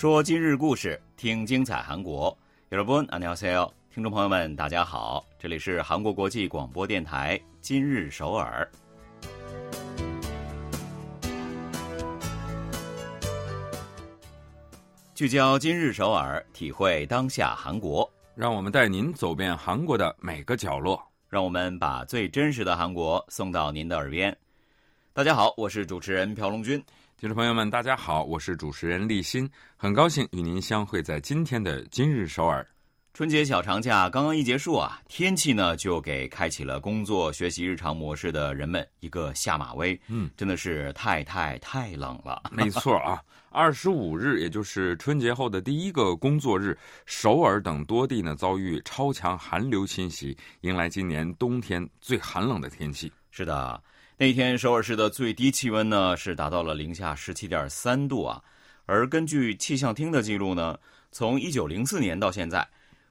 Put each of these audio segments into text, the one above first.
说今日故事，听精彩韩国。여러분，안녕하세 요， 听众朋友们，大家好，这里是韩国国际广播电台今日首尔。聚焦今日首尔，体会当下韩国，让我们带您走遍韩国的每个角落，让我们把最真实的韩国送到您的耳边。大家好，我是主持人朴龙军。 听众朋友们，大家好，我是主持人立新，很高兴与您相会在今天的今日首尔。春节小长假刚刚一结束啊，天气呢就给开启了工作学习日常模式的人们一个下马威。嗯，真的是太太太冷了。没错啊，二十五日，也就是春节后的第一个工作日，首尔等多地呢遭遇超强寒流侵袭，迎来今年冬天最寒冷的天气。是的。那天首尔市的最低气温呢是达到了零下十七点三度啊，而根据气象厅的记录呢，从一九零四年到现在，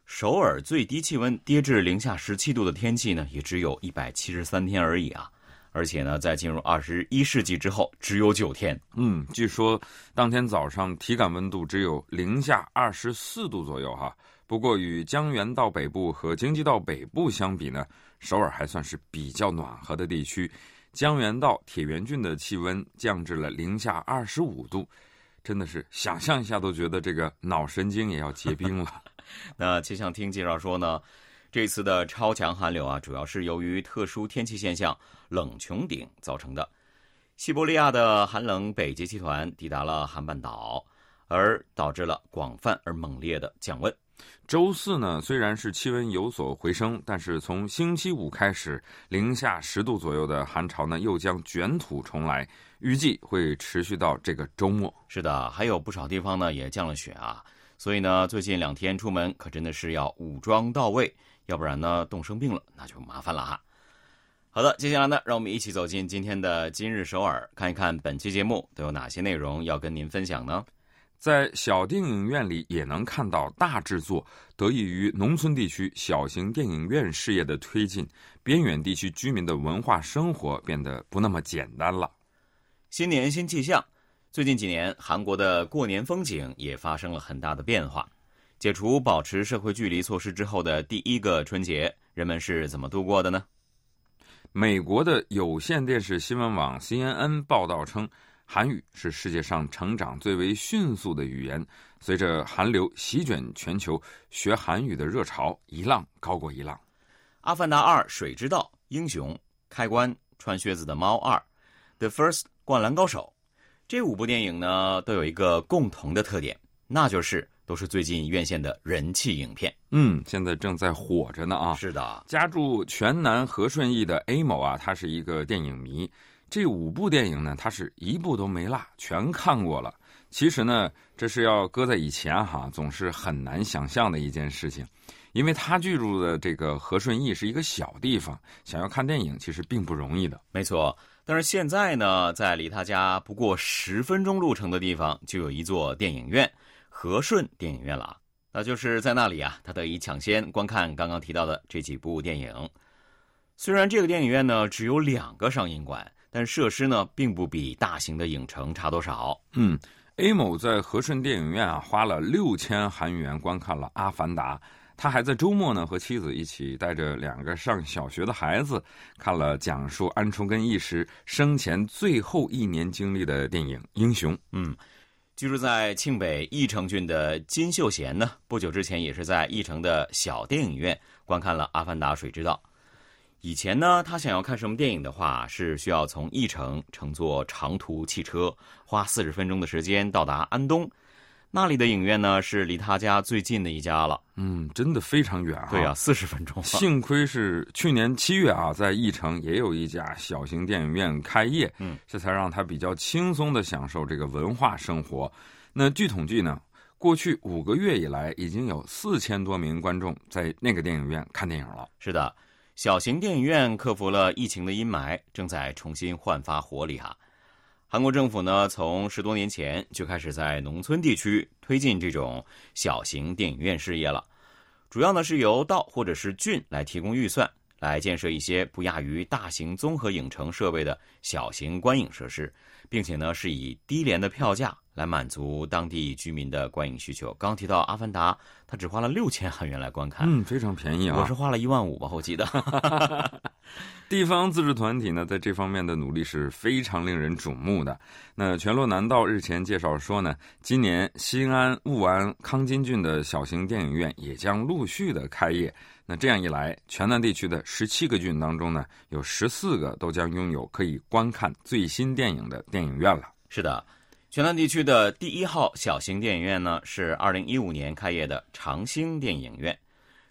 首尔最低气温跌至零下十七度的天气呢也只有一百七十三天而已啊，而且呢在进入二十一世纪之后只有九天。嗯，据说当天早上体感温度只有零下二十四度左右哈，不过与江原道北部和京畿道北部相比呢，首尔还算是比较暖和的地区。江原道铁原郡的气温降至了零下二十五度，真的是想象一下都觉得这个脑神经也要结冰了。那气象厅介绍说呢，这次的超强寒流啊，主要是由于特殊天气现象冷穹顶造成的。西伯利亚的寒冷北极气团抵达了韩半岛，而导致了广泛而猛烈的降温。周四呢，虽然是气温有所回升，但是从星期五开始，零下十度左右的寒潮呢又将卷土重来，预计会持续到这个周末。是的，还有不少地方呢也降了雪啊，所以呢，最近两天出门可真的是要武装到位，要不然呢冻生病了那就麻烦了哈。好的，接下来呢，让我们一起走进今天的今日首尔，看一看本期节目都有哪些内容要跟您分享呢？在小电影院里也能看到大制作，得益于农村地区小型电影院事业的推进，边远地区居民的文化生活变得不那么简单了。新年新气象，最近几年韩国的过年风景也发生了很大的变化。解除保持社会距离措施之后的第一个春节，人们是怎么度过的呢？美国的有线电视新闻网 CNN 报道称。韩语是世界上成长最为迅速的语言。随着韩流席卷全球，学韩语的热潮一浪高过一浪。《阿凡达二：水之道》、《英雄》、《开关》、《穿靴子的猫二》、《The First》、《灌篮高手》这五部电影呢，都有一个共同的特点，那就是都是最近院线的人气影片。嗯，现在正在火着呢啊！是的，家住全南和顺义的 A 某啊，他是一个电影迷。这五部电影呢，他是一部都没落，全看过了。其实呢，这是要搁在以前哈，总是很难想象的一件事情，因为他居住的这个和顺义是一个小地方，想要看电影其实并不容易的。没错，但是现在呢，在离他家不过十分钟路程的地方，就有一座电影院——和顺电影院了。那就是在那里啊，他得以抢先观看刚刚提到的这几部电影。虽然这个电影院呢，只有两个上映馆。但设施呢，并不比大型的影城差多少。嗯，A 某在和顺电影院啊，花了六千韩元观看了《阿凡达》。他还在周末呢，和妻子一起带着两个上小学的孩子，看了讲述安重根义时生前最后一年经历的电影《英雄》。嗯，居住在庆北义城郡的金秀贤呢，不久之前也是在义城的小电影院观看了《阿凡达：水之道》。以前呢，他想要看什么电影的话，是需要从义城乘坐长途汽车，花四十分钟的时间到达安东。那里的影院呢，是离他家最近的一家了。嗯，真的非常远啊。对啊，四十分钟。幸亏是去年七月啊，在义城也有一家小型电影院开业，嗯，这才让他比较轻松的享受这个文化生活。那据统计呢，过去五个月以来，已经有四千多名观众在那个电影院看电影了。是的。小型电影院克服了疫情的阴霾，正在重新焕发活力哈。韩国政府呢，从十多年前就开始在农村地区推进这种小型电影院事业了。主要呢是由道或者是郡来提供预算，来建设一些不亚于大型综合影城设备的小型观影设施，并且呢是以低廉的票价来满足当地居民的观影需求。刚提到《阿凡达》，他只花了六千韩元来观看，嗯，非常便宜啊。我是花了一万五吧，我记得。地方自治团体呢，在这方面的努力是非常令人瞩目的。那全罗南道日前介绍说呢，今年新安、务安、康津郡的小型电影院也将陆续的开业。那这样一来，全南地区的十七个郡当中呢，有十四个都将拥有可以观看最新电影的电影院了。是的，全南地区的第一号小型电影院呢，是二零一五年开业的长兴电影院。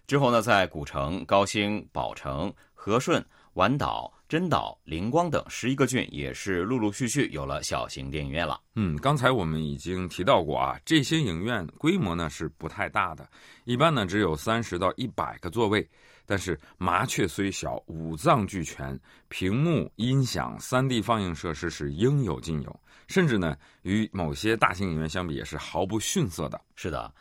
之后呢，在古城、高兴、宝城、和顺。丸岛、真岛、灵光等十一个郡也是陆陆续续有了小型电影院了。嗯，刚才我们已经提到过啊，这些影院规模呢是不太大的，一般呢只有三十到一百个座位。但是麻雀虽小，五脏俱全，屏幕、音响、三 D 放映设施是应有尽有，甚至呢与某些大型影院相比也是毫不逊色的。是的，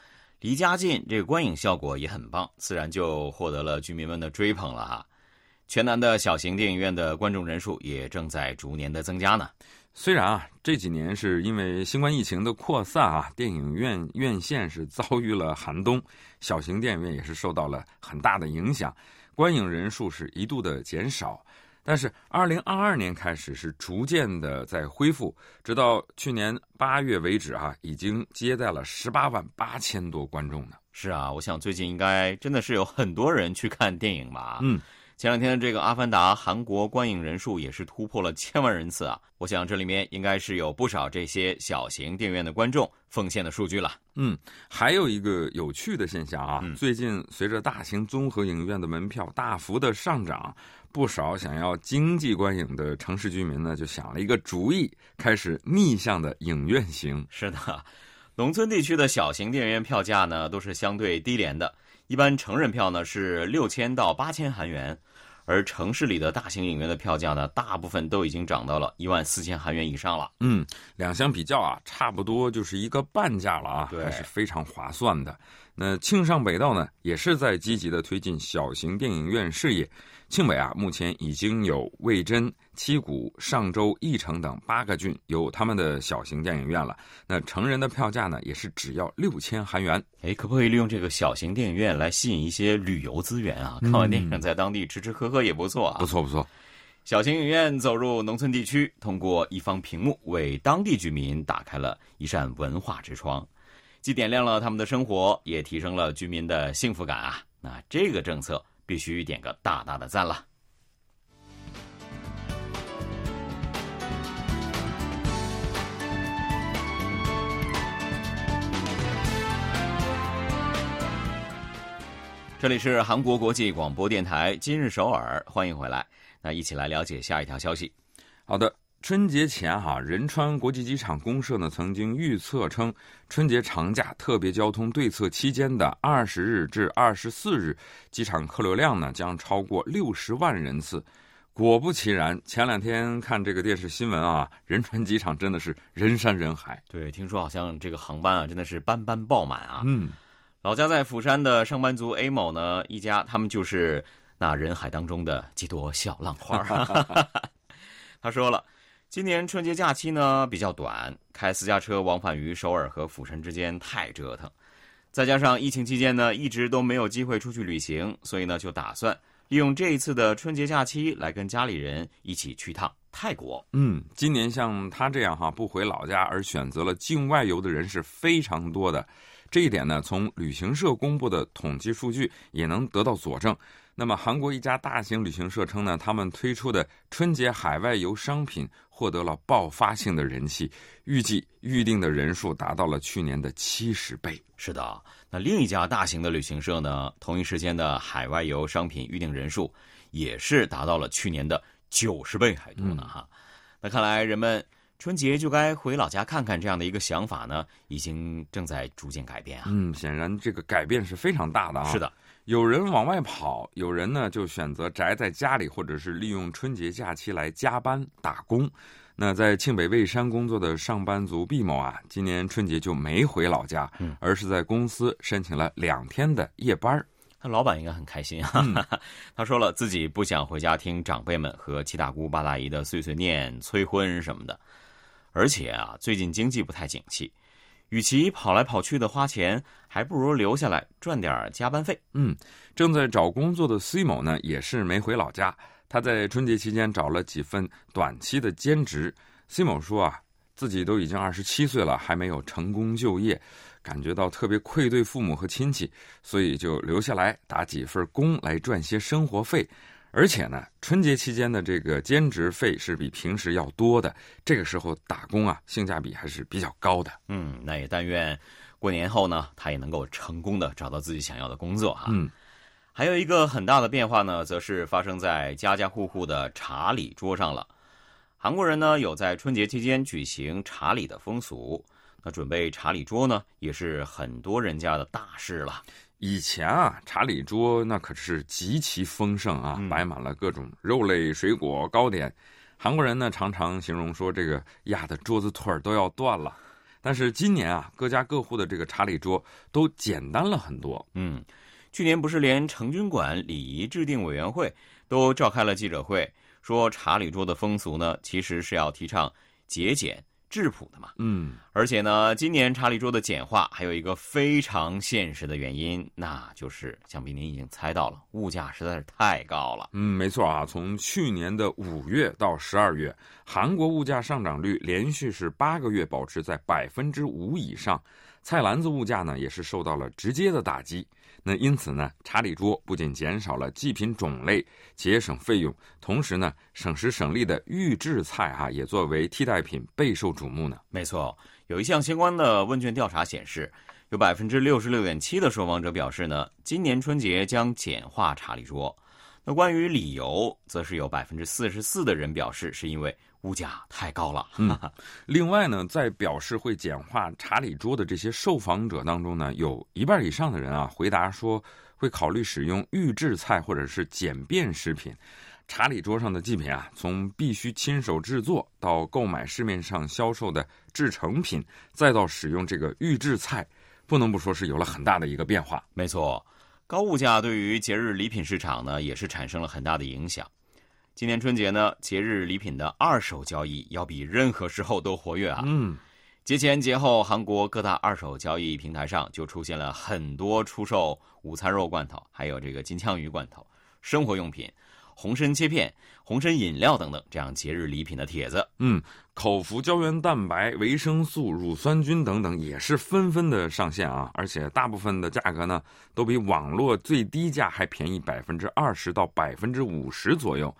离家近，这个观影效果也很棒，自然就获得了居民们的追捧了哈。全南的小型电影院的观众人数也正在逐年的增加呢。虽然啊，这几年是因为新冠疫情的扩散啊，电影院院线是遭遇了寒冬，小型电影院也是受到了很大的影响，观影人数是一度的减少。但是，二零二二年开始是逐渐的在恢复，直到去年八月为止啊，已经接待了十八万八千多观众呢。是啊，我想最近应该真的是有很多人去看电影吧？嗯。前两天这个《阿凡达》韩国观影人数也是突破了千万人次啊！我想这里面应该是有不少这些小型电影院的观众奉献的数据了。嗯，还有一个有趣的现象啊，最近随着大型综合影院的门票大幅的上涨，不少想要经济观影的城市居民呢，就想了一个主意，开始逆向的影院行。是的，农村地区的小型电影院票价呢都是相对低廉的，一般成人票呢是六千到八千韩元。而城市里的大型影院的票价呢，大部分都已经涨到了一万四千韩元以上了。嗯，两相比较啊，差不多就是一个半价了啊，还是非常划算的。那庆尚北道呢，也是在积极的推进小型电影院事业。庆北啊，目前已经有魏真、七谷、上周、义城等八个郡有他们的小型电影院了。那成人的票价呢，也是只要六千韩元。哎，可不可以利用这个小型电影院来吸引一些旅游资源啊？看完电影在当地吃吃喝喝也不错啊。不错不错，小型影院走入农村地区，通过一方屏幕为当地居民打开了一扇文化之窗，既点亮了他们的生活，也提升了居民的幸福感啊。那这个政策。必须点个大大的赞了！这里是韩国国际广播电台今日首尔，欢迎回来。那一起来了解下一条消息。好的。春节前，哈仁川国际机场公社呢曾经预测称，春节长假特别交通对策期间的二十日至二十四日，机场客流量呢将超过六十万人次。果不其然，前两天看这个电视新闻啊，仁川机场真的是人山人海。对，听说好像这个航班啊真的是班班爆满啊。嗯，老家在釜山的上班族 A 某呢一家，他们就是那人海当中的几朵小浪花。他说了。今年春节假期呢比较短，开私家车往返于首尔和釜山之间太折腾，再加上疫情期间呢一直都没有机会出去旅行，所以呢就打算利用这一次的春节假期来跟家里人一起去趟泰国。嗯，今年像他这样哈不回老家而选择了境外游的人是非常多的，这一点呢从旅行社公布的统计数据也能得到佐证。那么韩国一家大型旅行社称呢，他们推出的春节海外游商品。获得了爆发性的人气，预计预定的人数达到了去年的七十倍。是的，那另一家大型的旅行社呢？同一时间的海外游商品预定人数也是达到了去年的九十倍还多呢！哈，那看来人们春节就该回老家看看这样的一个想法呢，已经正在逐渐改变啊。嗯，显然这个改变是非常大的啊。是的。有人往外跑，有人呢就选择宅在家里，或者是利用春节假期来加班打工。那在庆北蔚山工作的上班族毕某啊，今年春节就没回老家，而是在公司申请了两天的夜班。他老板应该很开心啊。他说了，自己不想回家听长辈们和七大姑八大姨的碎碎念、催婚什么的。而且啊，最近经济不太景气，与其跑来跑去的花钱，还不如留下来赚点加班费。嗯，正在找工作的 C 某呢，也是没回老家。他在春节期间找了几份短期的兼职。C 某说啊，自己都已经二十七岁了，还没有成功就业，感觉到特别愧对父母和亲戚，所以就留下来打几份工来赚些生活费。而且呢，春节期间的这个兼职费是比平时要多的。这个时候打工啊，性价比还是比较高的。嗯，那也但愿过年后呢，他也能够成功的找到自己想要的工作哈。嗯，还有一个很大的变化呢，则是发生在家家户户的茶礼桌上了。韩国人呢，有在春节期间举行茶礼的风俗。那准备茶礼桌呢，也是很多人家的大事了。以前啊，茶礼桌那可是极其丰盛啊，摆满了各种肉类、水果、糕点。韩国人呢，常常形容说，这个压的桌子腿儿都要断了。但是今年啊，各家各户的这个茶礼桌都简单了很多。嗯，去年不是连成均馆礼仪制定委员会都召开了记者会，说茶礼桌的风俗呢，其实是要提倡节俭。质朴的嘛，嗯，而且呢，今年查理桌的简化还有一个非常现实的原因，那就是想必您已经猜到了，物价实在是太高了。嗯，没错啊，从去年的五月到十二月，韩国物价上涨率连续是八个月保持在百分之五以上，菜篮子物价呢也是受到了直接的打击。那因此呢，茶礼桌不仅减少了祭品种类，节省费用，同时呢，省时省力的预制菜哈也作为替代品备受瞩目呢。没错，有一项相关的问卷调查显示，有百分之六十六点七的受访者表示呢，今年春节将简化茶礼桌。那关于理由，则是有百分之四十四的人表示是因为。物价太高了。嗯，另外呢，在表示会简化查理桌的这些受访者当中呢，有一半以上的人啊回答说会考虑使用预制菜或者是简便食品。查理桌上的祭品啊，从必须亲手制作到购买市面上销售的制成品，再到使用这个预制菜，不能不说是有了很大的一个变化。没错，高物价对于节日礼品市场呢，也是产生了很大的影响。今年春节呢，节日礼品的二手交易要比任何时候都活跃啊！嗯，节前节后，韩国各大二手交易平台上就出现了很多出售午餐肉罐头、还有这个金枪鱼罐头、生活用品、红参切片、红参饮料等等这样节日礼品的帖子。嗯，口服胶原蛋白、维生素、乳酸菌等等也是纷纷的上线啊！而且大部分的价格呢，都比网络最低价还便宜百分之二十到百分之五十左右。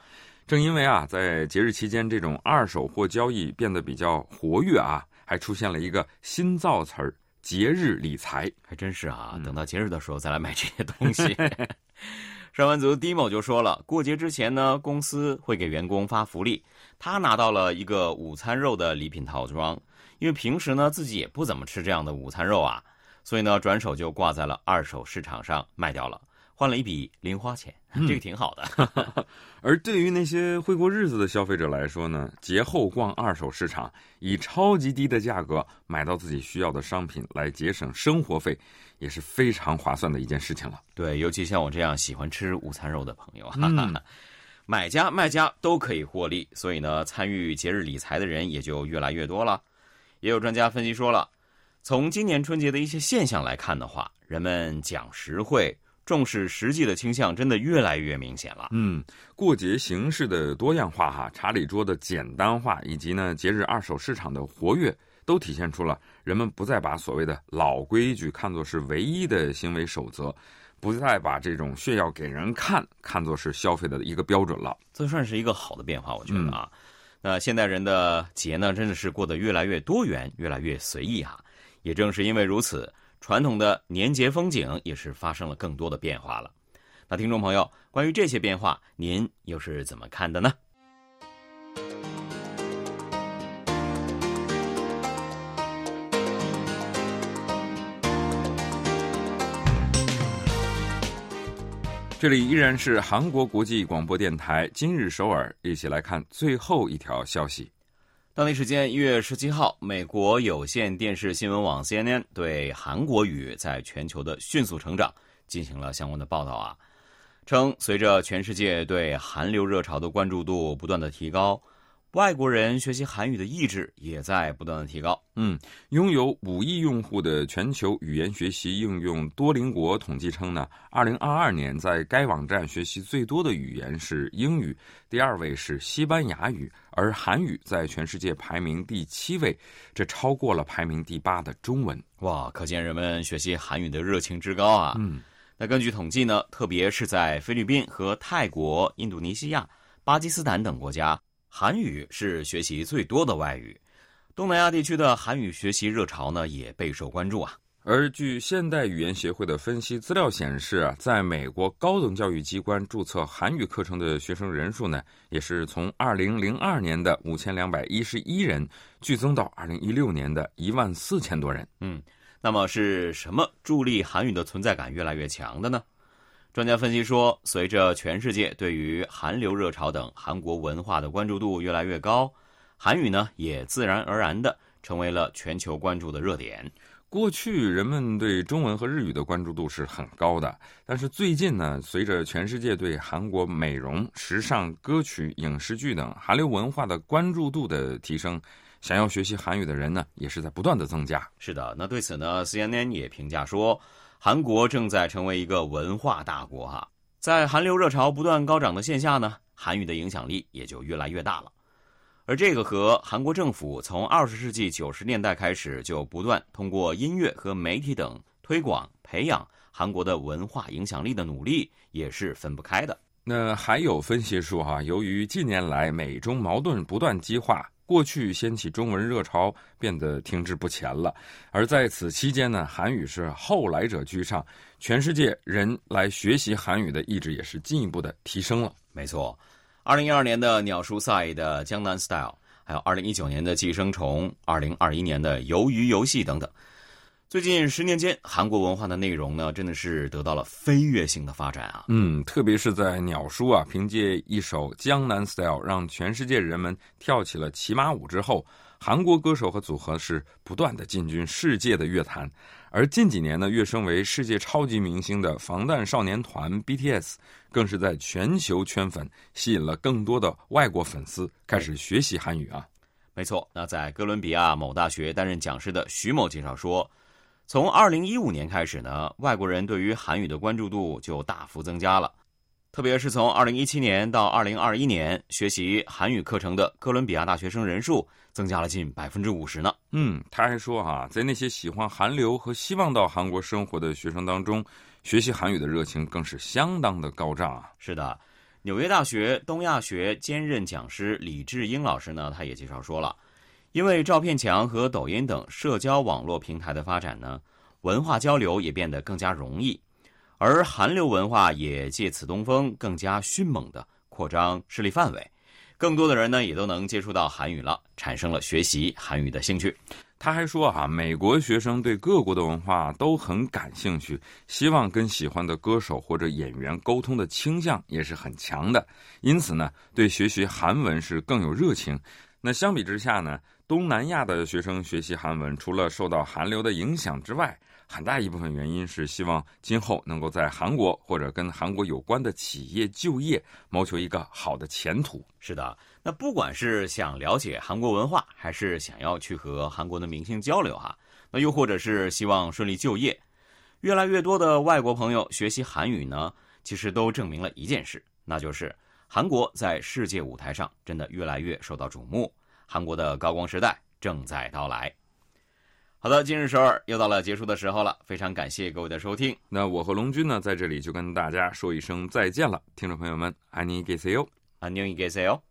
正因为啊，在节日期间，这种二手货交易变得比较活跃啊，还出现了一个新造词儿——节日理财。还真是啊，等到节日的时候再来买这些东西。上班族 D 某就说了，过节之前呢，公司会给员工发福利，他拿到了一个午餐肉的礼品套装，因为平时呢自己也不怎么吃这样的午餐肉啊，所以呢转手就挂在了二手市场上卖掉了。换了一笔零花钱，这个挺好的。而对于那些会过日子的消费者来说呢，节后逛二手市场，以超级低的价格买到自己需要的商品，来节省生活费，也是非常划算的一件事情了。对，尤其像我这样喜欢吃午餐肉的朋友，买家卖家都可以获利，所以呢，参与节日理财的人也就越来越多了。也有专家分析说了，从今年春节的一些现象来看的话，人们讲实惠。重视实际的倾向真的越来越明显了。嗯，过节形式的多样化哈，茶礼桌的简单化，以及呢节日二手市场的活跃，都体现出了人们不再把所谓的老规矩看作是唯一的行为守则，不再把这种炫耀给人看看作是消费的一个标准了。这算是一个好的变化，我觉得啊。那现代人的节呢，真的是过得越来越多元，越来越随意哈。也正是因为如此。传统的年节风景也是发生了更多的变化了。那听众朋友，关于这些变化，您又是怎么看的呢？这里依然是韩国国际广播电台今日首尔，一起来看最后一条消息。当地时间一月十七号，美国有线电视新闻网 CNN 对韩国语在全球的迅速成长进行了相关的报道啊，称随着全世界对韩流热潮的关注度不断的提高，外国人学习韩语的意志也在不断的提高。嗯，拥有五亿用户的全球语言学习应用多邻国统计称呢，二零二二年在该网站学习最多的语言是英语，第二位是西班牙语，而韩语在全世界排名第七位，这超过了排名第八的中文。哇，可见人们学习韩语的热情之高啊！嗯，那根据统计呢，特别是在菲律宾和泰国、印度尼西亚、巴基斯坦等国家。韩语是学习最多的外语，东南亚地区的韩语学习热潮呢也备受关注啊。而据现代语言协会的分析资料显示啊，在美国高等教育机关注册韩语课程的学生人数呢，也是从二零零二年的五千两百一十一人剧增到二零一六年的一万四千多人。嗯，那么是什么助力韩语的存在感越来越强的呢？专家分析说，随着全世界对于韩流热潮等韩国文化的关注度越来越高，韩语呢也自然而然的成为了全球关注的热点。过去人们对中文和日语的关注度是很高的，但是最近呢，随着全世界对韩国美容、时尚、歌曲、影视剧等韩流文化的关注度的提升，想要学习韩语的人呢，也是在不断的增加。是的，那对此呢，CNN 也评价说。韩国正在成为一个文化大国哈，在韩流热潮不断高涨的线下呢，韩语的影响力也就越来越大了。而这个和韩国政府从二十世纪九十年代开始就不断通过音乐和媒体等推广培养韩国的文化影响力的努力也是分不开的。那还有分析说哈，由于近年来美中矛盾不断激化。过去掀起中文热潮变得停滞不前了，而在此期间呢，韩语是后来者居上，全世界人来学习韩语的意志也是进一步的提升了。没错，二零一二年的鸟叔赛的江南 style，还有二零一九年的寄生虫，二零二一年的鱿鱼游戏等等。最近十年间，韩国文化的内容呢，真的是得到了飞跃性的发展啊！嗯，特别是在鸟叔啊，凭借一首《江南 Style》让全世界人们跳起了骑马舞之后，韩国歌手和组合是不断的进军世界的乐坛。而近几年呢，跃升为世界超级明星的防弹少年团 BTS，更是在全球圈粉，吸引了更多的外国粉丝开始学习韩语啊！没错，那在哥伦比亚某大学担任讲师的徐某介绍说。从二零一五年开始呢，外国人对于韩语的关注度就大幅增加了。特别是从二零一七年到二零二一年，学习韩语课程的哥伦比亚大学生人数增加了近百分之五十呢。嗯，他还说哈，在那些喜欢韩流和希望到韩国生活的学生当中，学习韩语的热情更是相当的高涨啊。是的，纽约大学东亚学兼任讲师李志英老师呢，他也介绍说了。因为照片墙和抖音等社交网络平台的发展呢，文化交流也变得更加容易，而韩流文化也借此东风，更加迅猛地扩张势力范围，更多的人呢也都能接触到韩语了，产生了学习韩语的兴趣。他还说啊，美国学生对各国的文化都很感兴趣，希望跟喜欢的歌手或者演员沟通的倾向也是很强的，因此呢，对学习韩文是更有热情。那相比之下呢？东南亚的学生学习韩文，除了受到韩流的影响之外，很大一部分原因是希望今后能够在韩国或者跟韩国有关的企业就业，谋求一个好的前途。是的，那不管是想了解韩国文化，还是想要去和韩国的明星交流哈，那又或者是希望顺利就业，越来越多的外国朋友学习韩语呢，其实都证明了一件事，那就是韩国在世界舞台上真的越来越受到瞩目。韩国的高光时代正在到来。好的，今日首尔又到了结束的时候了，非常感谢各位的收听。那我和龙军呢，在这里就跟大家说一声再见了，听众朋友们，安妮给 see you，安妮给 see you。